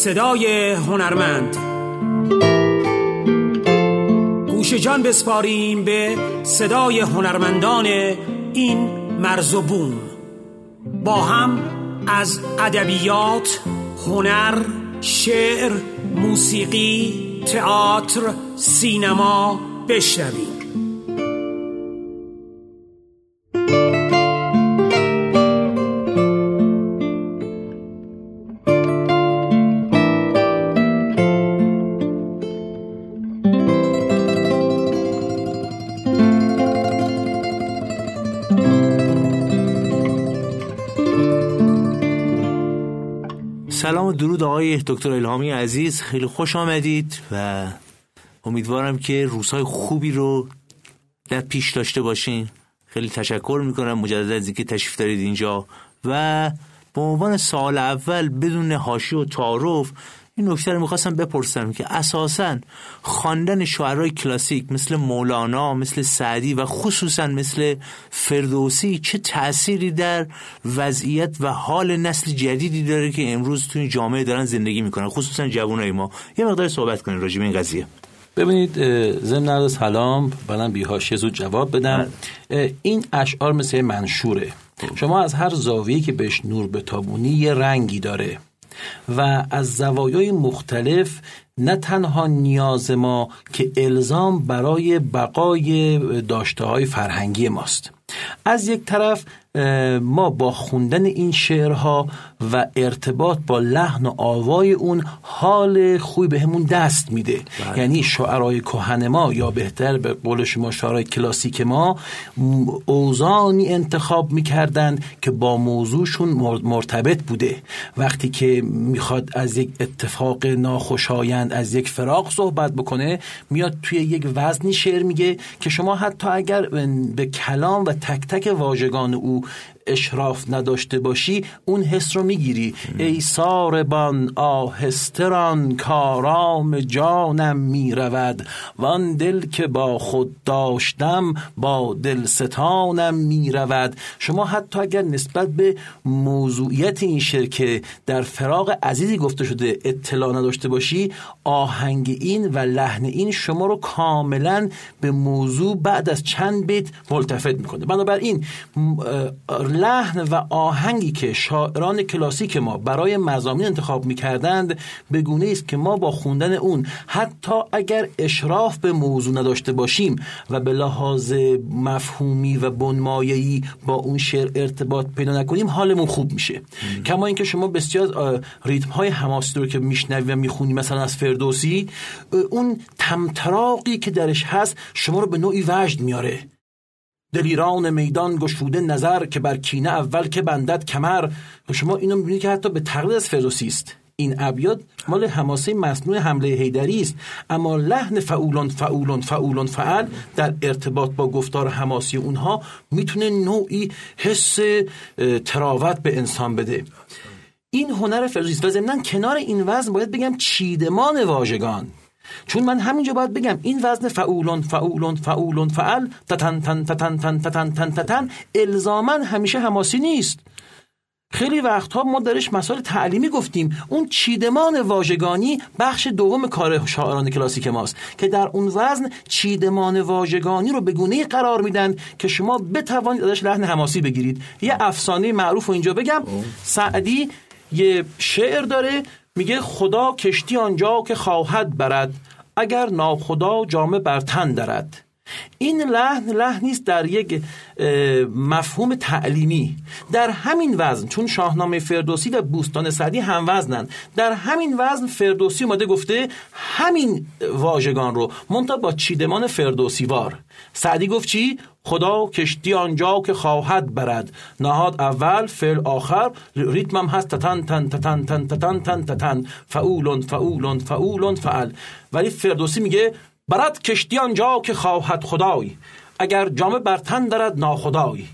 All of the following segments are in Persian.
صدای هنرمند. گوش جان بسپاریم به صدای هنرمندان این مرز و بوم. با هم از ادبیات هنر شعر موسیقی تئاتر سینما بشنویم. سلام و درود آقای دکتر الهامی عزیز. خیلی خوش آمدید و امیدوارم که روزهای خوبی رو در پیش داشته باشین. خیلی تشکر می‌کنم. مجدد از اینکه تشریف دارید اینجا. و به عنوان سال اول بدون هاشی و تعارف این نکته رو می‌خواستم بپرسم که اساسا خواندن شعرهای کلاسیک مثل مولانا مثل سعدی و خصوصا مثل فردوسی چه تأثیری در وضعیت و حال نسل جدیدی داره که امروز توی جامعه دارن زندگی می‌کنن خصوصا جوانای ما؟ یه مقدار صحبت کنید راجع به این قضیه. ببینید ضمن عرض سلام بعدم بیهاشه زود جواب بدم. این اشعار مثل منشوره. شما از هر زاویه که بهش نور بتابونی یه رنگی داره. و از زوایای مختلف نه تنها نیاز ما که الزام برای بقای داشته های فرهنگی ماست. از یک طرف ما با خوندن این شعرها و ارتباط با لحن و آوای اون حال خوبی بهمون دست میده بله. یعنی شعرهای کهن ما یا بهتر به قول شما شعرهای کلاسیک ما اوزانی انتخاب می‌کردن که با موضوعشون مرتبط بوده وقتی که می‌خواد از یک اتفاق ناخوشایند از یک فراق صحبت بکنه میاد توی یک وزنی شعر میگه که شما حتی اگر به کلام و تک تک واژگان او où اشراف نداشته باشی اون حس رو می‌گیری. ای ساربان آهستران کارام جانم می‌رود. وان دل که با خود داشتم با دل ستانم می‌رود. شما حتی اگر نسبت به موضوعیت این شعر که در فراغ عزیزی گفته شده اطلاع نداشته باشی آهنگ این و لحن این شما رو کاملا به موضوع بعد از چند بیت ملتفت می‌کنه. بنابراین لحن و آهنگی که شاعران کلاسیک ما برای مزامین انتخاب می‌کردند به گونه است که ما با خوندن اون حتی اگر اشراف به موضوع نداشته باشیم و به لحاظ مفهومی و بنمایه‌ای با اون شعر ارتباط پیدا نکنیم حالمون خوب میشه. کما اینکه شما بسیار ریتم های حماسی رو که میشنوی و می‌خونی مثلا از فردوسی اون تمتراقی که درش هست شما رو به نوعی وجد میاره. دلیران میدان گشوده نظر که بر کینه اول که بندد کمر. شما اینو می‌بینید که حتی به تقلید از فردوسی است. این ابیات مال حماسه مصنوع حمله هیدری است. اما لحن فعولون فعولون فعولون فعل در ارتباط با گفتار حماسی اونها می‌تونه نوعی حس تراوت به انسان بده. این هنر فردوسی و ضمن کنار این وزن باید بگم چیدمان واژگان. چون من همینجا باید بگم این وزن فعولون فعولون فعولون فعل تتن تن تتن تن تتن تن تتن الزاما همیشه حماسی نیست. خیلی وقتها ما درش مسائل تعلیمی گفتیم. اون چیدمان واژگانی بخش دوم کار شاعران کلاسیک ماست که در اون وزن چیدمان واژگانی رو به گونه قرار میدن که شما بتوانید ازش لحن حماسی بگیرید. یه افسانه معروف رو اینجا بگم. سعدی یه شعر داره میگه خدا کشتی آنجا که خواهد برد اگر ناخدا جامه بر تن دارد این لحن لحنی است در یک مفهوم تعلیمی. در همین وزن چون شاهنامه فردوسی و بوستان سعدی هم وزنن در همین وزن فردوسی اومده گفته همین واژگان رو منتها با چیدمان فردوسی وار. سعدی گفت چی؟ خدا کشتی آنجا که خواهد برد. نهاد اول فعل آخر. ریتمم هست تتن تن تتن تن تتن تن تتن. فعولون فعولون فعولون فعل. ولی فردوسی میگه برد کشتی آنجا که خواهد خدای. اگر جامه بر تن دارد ناخدای.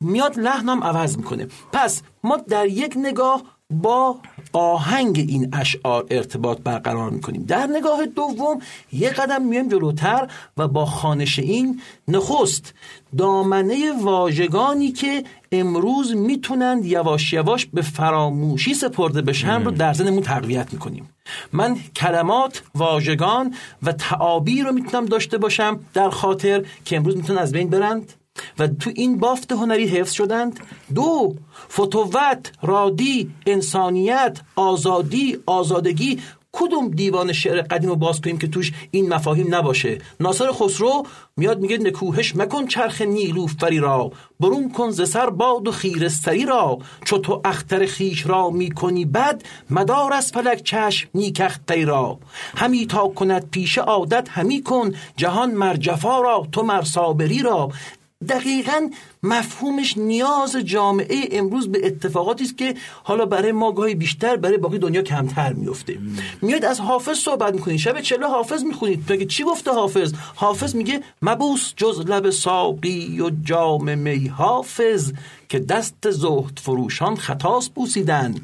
میاد لحنم عوض می‌کنه. پس ما در یک نگاه با آهنگ این اشعار ارتباط برقرار می‌کنیم. در نگاه دوم یه قدم میایم جلوتر و با خانش این نخست دامنه واژگانی که امروز می‌تونند یواش یواش به فراموشی سپرده بشن رو در ذهنمون تقویت می‌کنیم. من کلمات واژگان و تعابیر رو می‌تونم داشته باشم در خاطر که امروز می‌تونن از بین برند. و تو این بافت هنری حفظ شدند. دو فتوت رادی انسانیت آزادی آزادگی کدوم دیوان شعر قدیم رو باز کنیم که توش این مفاهیم نباشه؟ ناصر خسرو میاد میگه نکوهش مکن چرخ نیلوفری را. برون کن ز سر باد و خیرستری را. چو تو اختر خیش را می‌کنی بد مدار از فلک چشم نیکختری را. همی تا کند پیش عادت همی کن جهان مرجفا را تو مرسابری را. دقیقا مفهومش نیاز جامعه امروز به اتفاقاتی است که حالا برای ما گاهی بیشتر برای باقی دنیا کمتر میفته. میاد از حافظ صحبت می‌کنید شب چله حافظ می‌خونید میگه چی گفته حافظ؟ حافظ میگه مبوس جز لب ساقی و جام می حافظ که دست زهد فروشان خطاس بوسیدن.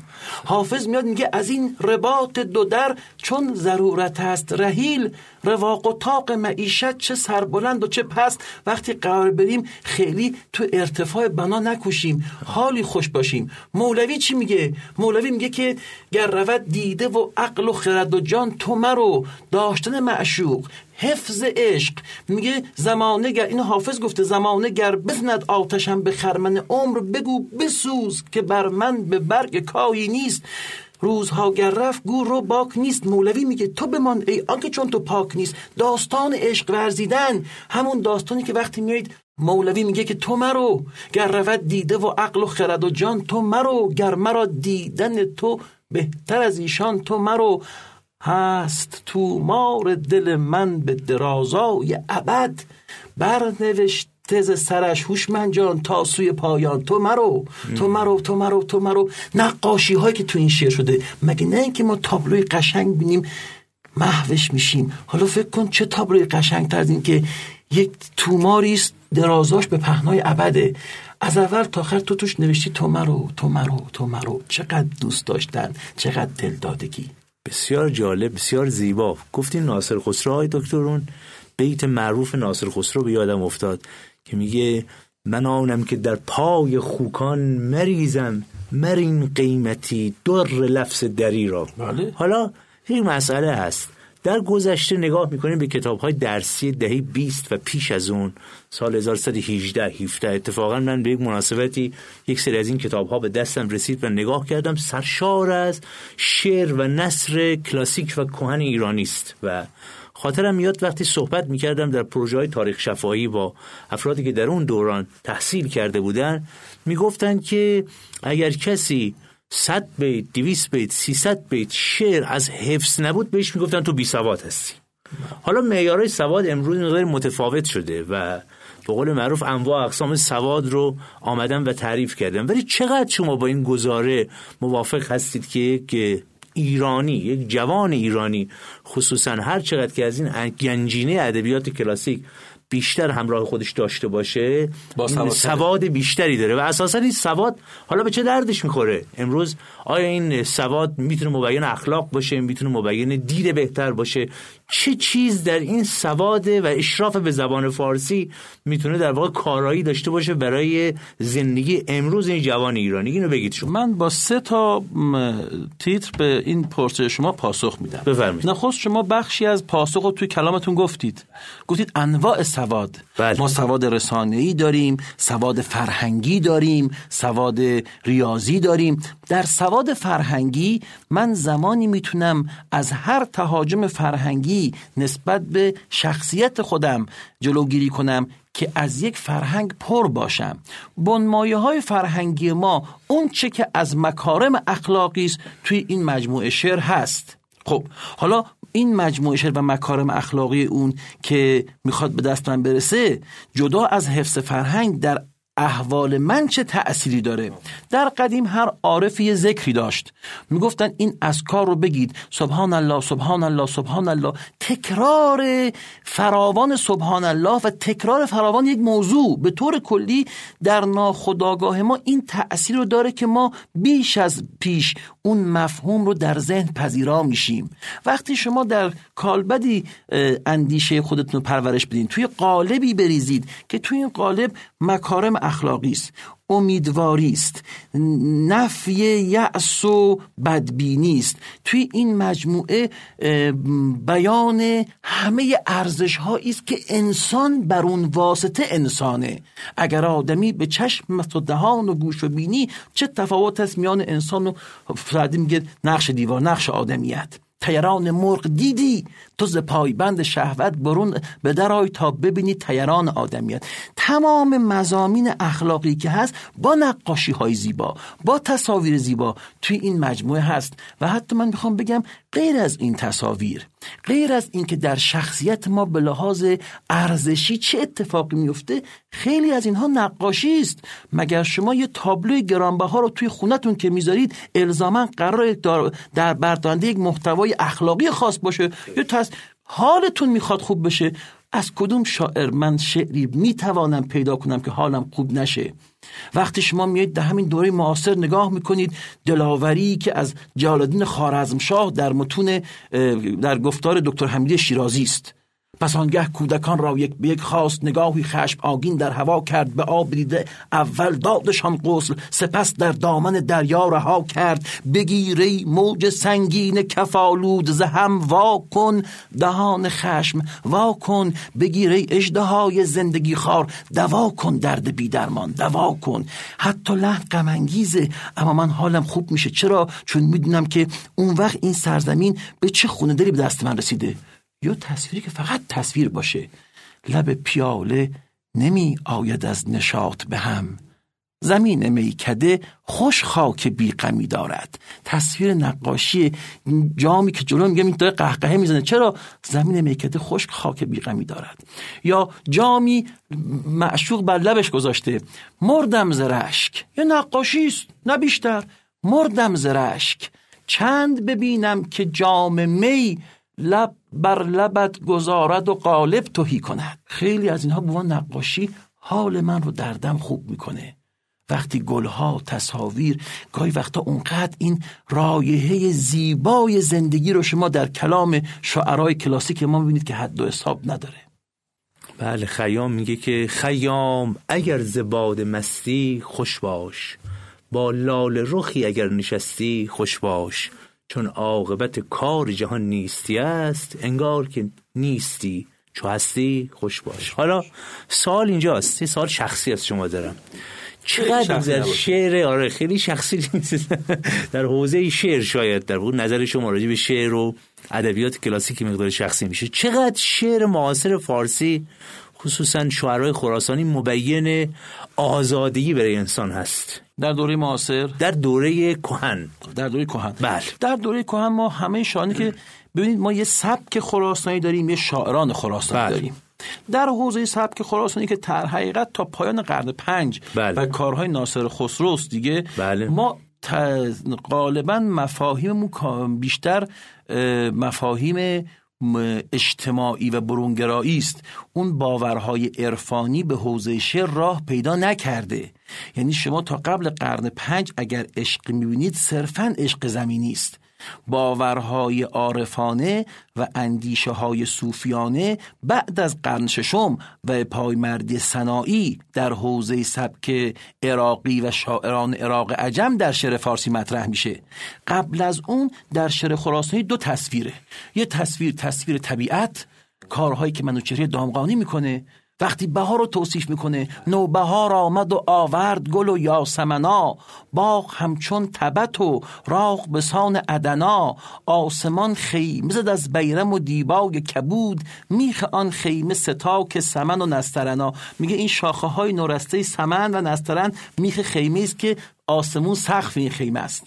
حافظ میاد میگه از این رباط دو در چون ضرورت است رهیل رواق و تاق معیشت چه سربلند و چه پست. وقتی قرار بریم خیلی تو ارتفاع بنا نکوشیم. حالی خوش باشیم. مولوی چی میگه؟ مولوی میگه که گر رود دیده و عقل و خرد و جان تو مرو. داشتن معشوق حفظ عشق. میگه زمانه گر این حافظ گفته زمانه گر بزند آتشم به خرمن عمر بگو بسوز که بر من به برگ کایی نیست. روزها گر رفت گور رو باک نیست. مولوی میگه تو بمان ای آنکه چون تو پاک نیست. داستان عشق ورزیدن. همون داستانی که وقتی میایید مولوی میگه که تو مرو. گر رود دیده و عقل و خرد و جان تو مرو. گر مرا دیدن تو بهتر از ایشان تو مرو. هست تو مار دل من به درازای ابد. برنوشت تز سرش هوشمند جان تا سوی پایان. تو مرو تو مرو تو مرو تو مرو. نقاشی هایی که تو این شعر شده مگه نه اینکه ما تابلوی قشنگ بینیم محوش میشیم. حالا فکر کن چه تابلوی قشنگ تر از این که یک توماری است درازاش به پهنای ابده. از اول تا آخر تو توش نوشتی تو مرو تو مرو تو مرو. چقدر دوست داشتن چقدر دلدادگی. بسیار جالب بسیار زیبا. گفتین ناصر خسرو های دکترون. بیت معروف ناصر خسرو به یادم افتاد. که میگه من آنم که در پای خوکان مریزم مرین قیمتی در لفظ دری را. بله. حالا یک مسئله هست. در گذشته نگاه می‌کنیم به کتاب های درسی دهی 20 و پیش از اون سال 1118 17 اتفاقا من به یک مناسبتی یک سری از این کتاب ها به دستم رسید و نگاه کردم. سرشار از شعر و نصر کلاسیک و کهن ایرانی است و خاطرم میاد وقتی صحبت می‌کردم در پروژه های تاریخ شفایی با افرادی که در اون دوران تحصیل کرده بودن می‌گفتند که اگر کسی 100 بیت 200 بیت 300 بیت شعر از حفظ نبود بهش می‌گفتن تو بی سواد هستی. حالا معیارهای سواد امروز مقدار متفاوت شده و به قول معروف انواع اقسام سواد رو آمدن و تعریف کردن. ولی چقدر شما با این گزاره موافق هستید که ایرانی یک جوان ایرانی خصوصا هر چقدر که از این گنجینه ادبیات کلاسیک بیشتر همراه خودش داشته باشه با سواد, سواد بیشتری داره و اساسا این سواد حالا به چه دردش می‌خوره؟ امروز آیا این سواد می‌تونه مبین اخلاق باشه؟ می‌تونه مبین دید بهتر باشه؟ چه چیز در این سواد و اشراف به زبان فارسی می‌تونه در واقع کارایی داشته باشه برای زندگی امروز این جوان ایرانی؟ اینو بگید شما. من با سه تا تیتر به این پرسش شما پاسخ میدم. بفرمایید. نخست شما بخشی از پاسخ رو توی کلامتون گفتید. گفتید انواع سواد. بله. ما سواد رسانه‌ای داریم سواد فرهنگی داریم سواد ریاضی داریم. در سواد فرهنگی من زمانی می‌تونم از هر تهاجم فرهنگی نسبت به شخصیت خودم جلوگیری کنم که از یک فرهنگ پر باشم. بنمایه های فرهنگی ما اون چه که از مکارم اخلاقی است توی این مجموعه شعر هست. خب حالا این مجموعه شعر و مکارم اخلاقی اون که می‌خواد به دست من برسه جدا از حفظ فرهنگ در احوال من چه تأثیری داره؟ در قدیم هر عارف یه ذکری داشت. می‌گفتن این کار رو بگید. سبحان الله سبحان الله سبحان الله تکرار فراوان سبحان الله و تکرار فراوان یک موضوع. به طور کلی در ناخودآگاه ما این تأثیر رو داره که ما بیش از پیش اون مفهوم رو در ذهن پذیرا میشیم. وقتی شما در کالبدی اندیشه خودتون رو پرورش بدین توی قالبی بریزید که توی این قالب مکارم اخلاقی است امیدواری است. نفی یأس و بدبینی است. توی این مجموعه بیان همه ارزش است که انسان بر اون واسطه انسانه. اگر آدمی به چشم و دهان و گوش و بینی چه تفاوت است میان انسان و فردی میگه نقش دیوار نقش آدمیت. تیران مرغ دیدی؟ تو ز پایبند شهوت برون به درای تا ببینی تیران آدمیت تمام مزامین اخلاقی که هست با نقاشی های زیبا با تصاویر زیبا توی این مجموعه هست. و حتی من می‌خوام بگم غیر از این تصاویر غیر از اینکه در شخصیت ما به لحاظ ارزشی چه اتفاقی میفته خیلی از اینها نقاشی است. مگر شما یه تابلوی گرانبها رو توی خونتون که می‌ذارید الزاما قرار در بردارنده یک محتوای اخلاقی خاص باشه؟ یا حالتون می‌خواد خوب بشه از کدوم شاعر من شعری می‌توانم پیدا کنم که حالم خوب نشه؟ وقتی شما میایید در همین دوره معاصر نگاه می‌کنید دلاوری که از جلالدین خارزمشاه در متون در گفتار دکتر حمیدی شیرازی است. پس آنگه کودکان را یک به یک خواست نگاهی خشم آگین در هوا کرد به آب دیده اول دادشان غسل سپس در دامن دریا رها کرد. بگیری موج سنگین کفالود زهم وا کن دهان خشم وا کن بگیری اجده زندگی خار دوا کن درد بی درمان دوا کن. حتی لحن غم اما من حالم خوب میشه. چرا؟ چون می‌دونم که اون وقت این سرزمین به چه خونه داری به دست من رسیده. یا تصویری که فقط تصویر باشه. لب پیاله نمی آید از نشاط به هم. زمین میکده خوش خاک بیقمی دارد. تصویر نقاشی جامی که جلو میگه این داره قهقهه می‌زنه. چرا؟ زمین میکده خوش خاک بیقمی دارد. یا جامی معشوق بر لبش گذاشته. مردم زرشک یا نقاشی است نه بیشتر. مردم زرشک چند ببینم که جام می لب بر لبت گذارد و قالب توهی کند. خیلی از اینها بوان نقاشی حال من رو دردم خوب می‌کنه. وقتی گلها تصاویر گاهی وقتا اونقدر این رایحه زیبای زندگی رو شما در کلام شعرهای کلاسیک ما می‌بینید که حد و حساب نداره. بله خیام میگه که خیام اگر زباد مستی خوش باش. با لال رخی اگر نشستی خوش باش. چون عاقبت کار جهان نیستی است انگار که نیستی. چو هستی خوش باش. حالا سال اینجاست. یه سال شخصی از شما دارم. چقدر در شعر آره خیلی شخصی در حوزه شعر شاید در بود. نظر شما راجع به شعر و ادبیات کلاسیکی مقدار شخصی میشه. چقدر شعر معاصر فارسی خصوصا شعرهای خراسانی مبین آزادی برای انسان هست؟ در دوره معاصر در دوره کهن در دوره کهن بله در دوره کهن ما همه شانی که ببینید ما یه سبک خراسانی داریم یه شاعران خراسانی بله. داریم در حوزه سبک خراسانی که در حقیقت تا پایان قرن پنج بله. و کارهای ناصر خسروست دیگه بله. ما غالبا مفاهیم بیشتر مفاهیم اجتماعی و برونگرایی است. اون باورهای عرفانی به حوزه شعر راه پیدا نکرده. یعنی شما تا قبل قرن پنج اگر عشق می‌بینید صرفا عشق زمینی است. باورهای عارفانه و اندیشه های صوفیانه بعد از قرن ششم و پایمردی سنایی در حوزه سبک عراقی و شاعران عراق عجم در شعر فارسی مطرح میشه. قبل از اون در شعر خراسانی دو تصویره. یه تصویر تصویر طبیعت کارهایی که منوچهری دامغانی می‌کنه وقتی بهار رو توصیف می‌کنه نو بهار آمد و آورد گل و یاسمنا باغ همچون تبت و راغ به سان ادنا آسمان خیمه زد از بیرم و دیبای کبود میخ آن خیمه که سمن و نسترنا. میگه این شاخه های نورسته سمن و نسترن میخ خیمه است که آسمون سقف این خیمه است.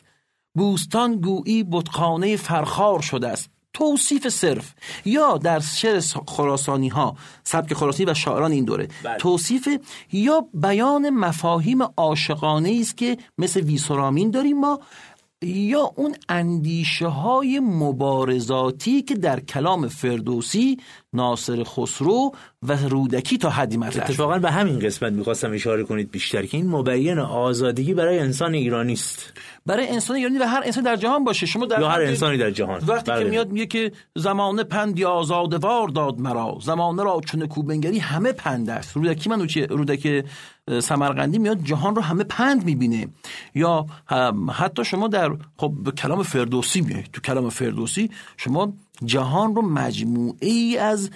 بوستان گویی بتخانه فرخار شده است. توصیف صرف یا در شعر خراسانی ها سبک خراسانی و شاعران این دوره بله. توصیف یا بیان مفاهیم عاشقانه است که مثل ویسرامین داریم ما یا اون اندیشه های مبارزاتی که در کلام فردوسی ناصر خسرو و رودکی تا حدی مطرح. اتفاقا به همین قسمت می‌خواستم اشاره کنید بیشتر که این مبین آزادگی برای انسان ایرانی است. برای انسان ایرانی و هر انسان در جهان باشه. شما در یا هر انسانی در جهان. وقتی بله. که میاد میگه که زمانه پندی آزادوار داد مرا. زمانه را چون کوبنگری همه پند است. رودکی من رودک اه، سمرقندی میاد جهان رو همه پند می‌بینه. یا حتی شما در خب به کلام فردوسی میاد تو کلام فردوسی شما جهان رو مجموعه ای از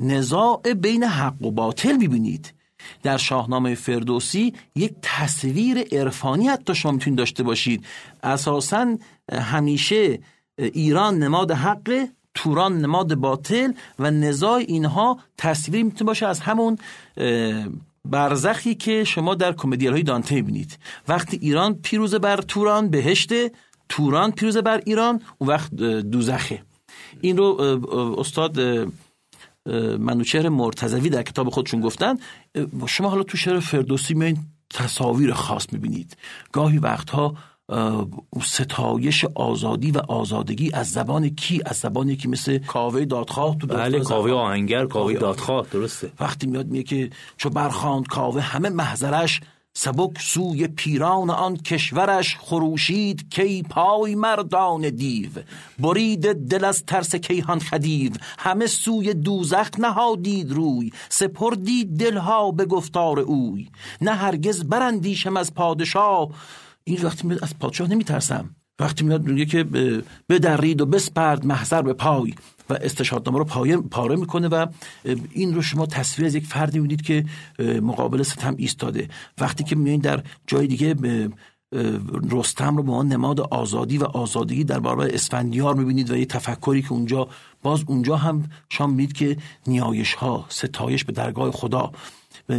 نزاع بین حق و باطل می‌بینید. در شاهنامه فردوسی یک تصویر عرفانی حتی شما می‌تونید داشته باشید. اساسا همیشه ایران نماد حق توران نماد باطل و نزاع اینها تصویری می‌تونه باشه از همون برزخی که شما در کمدیال های دانته می‌بینید. وقتی ایران پیروز بر توران بهشت توران پیروز بر ایران اون وقت دوزخه. این رو استاد منوچهر مرتضوی در کتاب خودشون گفتن شما حالا تو شعر فردوسی میایین تصاویر خاص می‌بینید. گاهی وقتها ستایش آزادی و آزادگی از زبان کی؟ از زبانی که مثل کاوه دادخواه تو بله کاوه. آهنگر کاوه دادخواه درسته. وقتی میاد میگه که چو برخاند کاوه همه محضرش سبک سوی پیران آن کشورش خروشید کی پای مردان دیو. برید دل از ترس کیهان خدیو. همه سوی دوزخ نهادید روی. سپردید دلها به گفتار اوی. نه هرگز برندیشم از پادشاه. این وقتی از پادشاه نمیترسم. وقتی میاد میگه که بدرید و بسپرد محضر به پای. و استشهادنامه رو پاره می‌کنه و این رو شما تصویر از یک فردی می‌بینید که مقابل ستم ایستاده. وقتی که میایین در جای دیگه رستم رو به عنوان نماد آزادی و آزادگی در برابر اسفندیار می‌بینید و یه تفکری که اونجا باز اونجا هم شما می‌بینید که نیایش ها ستایش به درگاه خدا.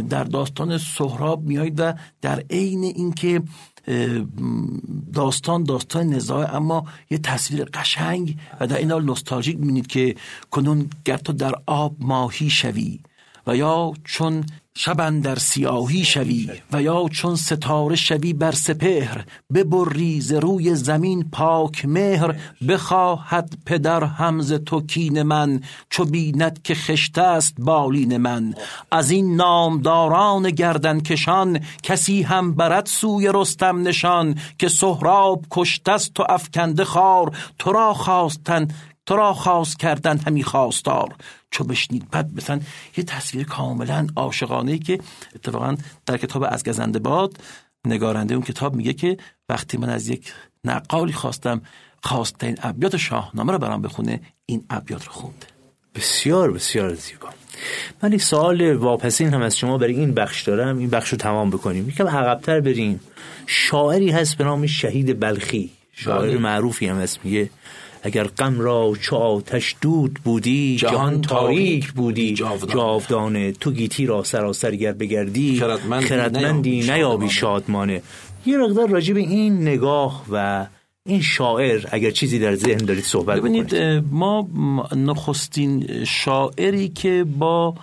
در داستان سهراب میایید و در عین اینکه داستان داستان نزاع اما یه تصویر قشنگ و در این حال نوستالژیک می‌بینید که کنون گر تو در آب ماهی شوی. و یا چون شبن در سیاهی شوی و یا چون ستاره شوی بر سپهر ببری ز روی زمین پاک مهر بخواهد پدر همز تو کین من چو بیند که خشته است بالین من. از این نامداران گردن کشان کسی هم برد سوی رستم نشان که سهراب کشته است و افکنده خار تو را خواستن تو را خواست کردن همی خواستار. چو بشنید بعد مثلا یه تصویر کاملا عاشقانه ای که اتفاقا در کتاب از گزنده باد نگارنده اون کتاب میگه که وقتی من از یک نقالی خواستم خواستین ابیات شاهنامه رو برام بخونه این ابیات رو خوند بسیار بسیار زیبا. من یک سوال واپسین هم از شما برای این بخش دارم این بخش رو تمام بکنیم. یکم عقبتر بریم. شاعری هست به نام شهید بلخی. شاعر بله. معروفی هم هست میگه اگر غم را چو آتش دود بودی جهان جهان تاریک بودی. جاودانه. جاودانه تو گیتی را سراسر گر بگردی خردمندی نیابی شادمانه. یه مقدار راجع به این نگاه و این شاعر اگر چیزی در ذهن دارید صحبت ببینید ما نخستین شاعری که با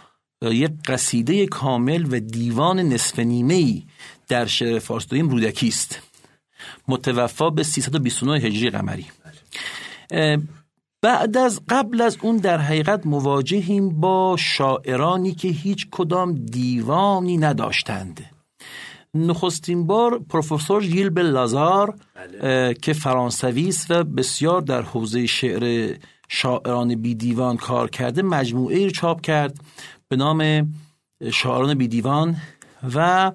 یک قصیده کامل و دیوان نصف نیمه ای در شعر فارسی داریم رودکی است. متوفا به 329 هجری قمری. بعد از قبل از اون در حقیقت مواجهیم با شاعرانی که هیچ کدام دیوانی نداشتند. نخستین بار پروفسور ژیل لازار اه، که فرانسوی است و بسیار در حوزه شعر شاعران بی دیوان کار کرده مجموعه ای چاپ کرد به نام شاعران بی دیوان و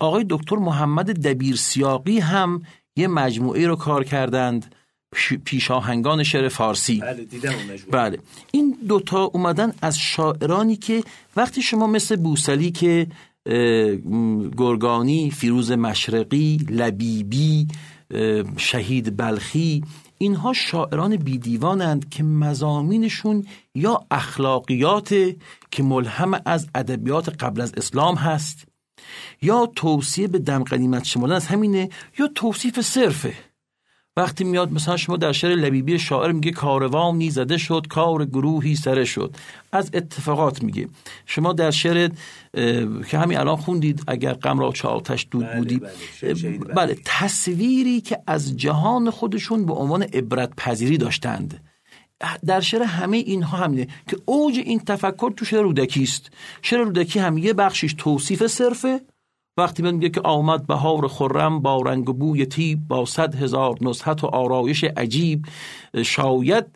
آقای دکتر محمد دبیر سیاقی هم یه مجموعه رو کار کردند. پیشاهنگان شعر فارسی. بله دیدم. بله. این دوتا اومدن از شاعرانی که وقتی شما مثل بوسلی که گرگانی فیروز مشرقی لبیبی شهید بلخی اینها شاعران بیدیوانند که مزامینشون یا اخلاقیات که ملهم از ادبیات قبل از اسلام هست یا توصیه به دم غنیمت شمردن از همینه یا توصیف صرفه. وقتی میاد مثلا شما در شعر لبیبی شاعر میگه کاروانی زده شد کار گروهی سره شد. از اتفاقات میگه. شما در شعر که همین الان خوندید اگر غم را چه آتش دود بله بودی بله, بله. بله تصویری که از جهان خودشون به عنوان عبرت پذیری داشتند. در شعر همه اینها همینه که اوج این تفکر تو شعر رودکی است شعر رودکی هم یه بخشش توصیف صرفه وقتی میگه که آمد بهار خرم با رنگ و بوی تیب با صد هزار نصحت و آرایش عجیب شاید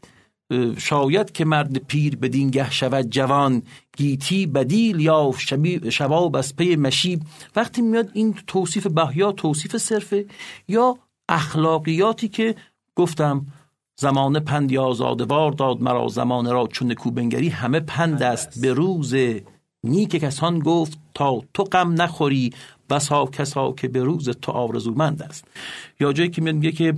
شاید که مرد پیر بدین گه شود جوان گیتی بدیل یا شباب از پی مشیب. وقتی میاد این توصیف بهیا توصیف صرفه یا اخلاقیاتی که گفتم زمان پند آزادوار داد مرا زمان را چون کوبنگری همه پند است به روز نیک کسان گفت تا تو غم نخوری بسا کسا که به روز تو آرزومند است. یا جایی که میگه که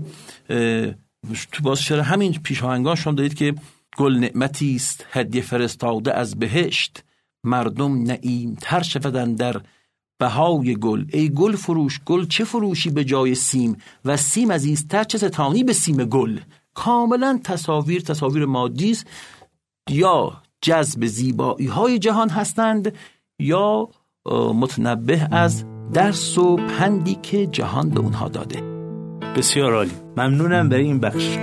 تو باز چرا همین پیشاهنگان شما دارید که گل نعمتی است هدیه فرستاده از بهشت. مردم نعیم تر شودن در بهای گل. ای گل فروش گل چه فروشی به جای سیم؟ و سیم عزیزتر چه ستانی به سیم گل؟ کاملا تصاویر تصاویر مادی است. یا جذب زیبایی های جهان هستند یا متنبه از درس و پندی که جهان به اونها داده. بسیار عالی. ممنونم برای این بخش.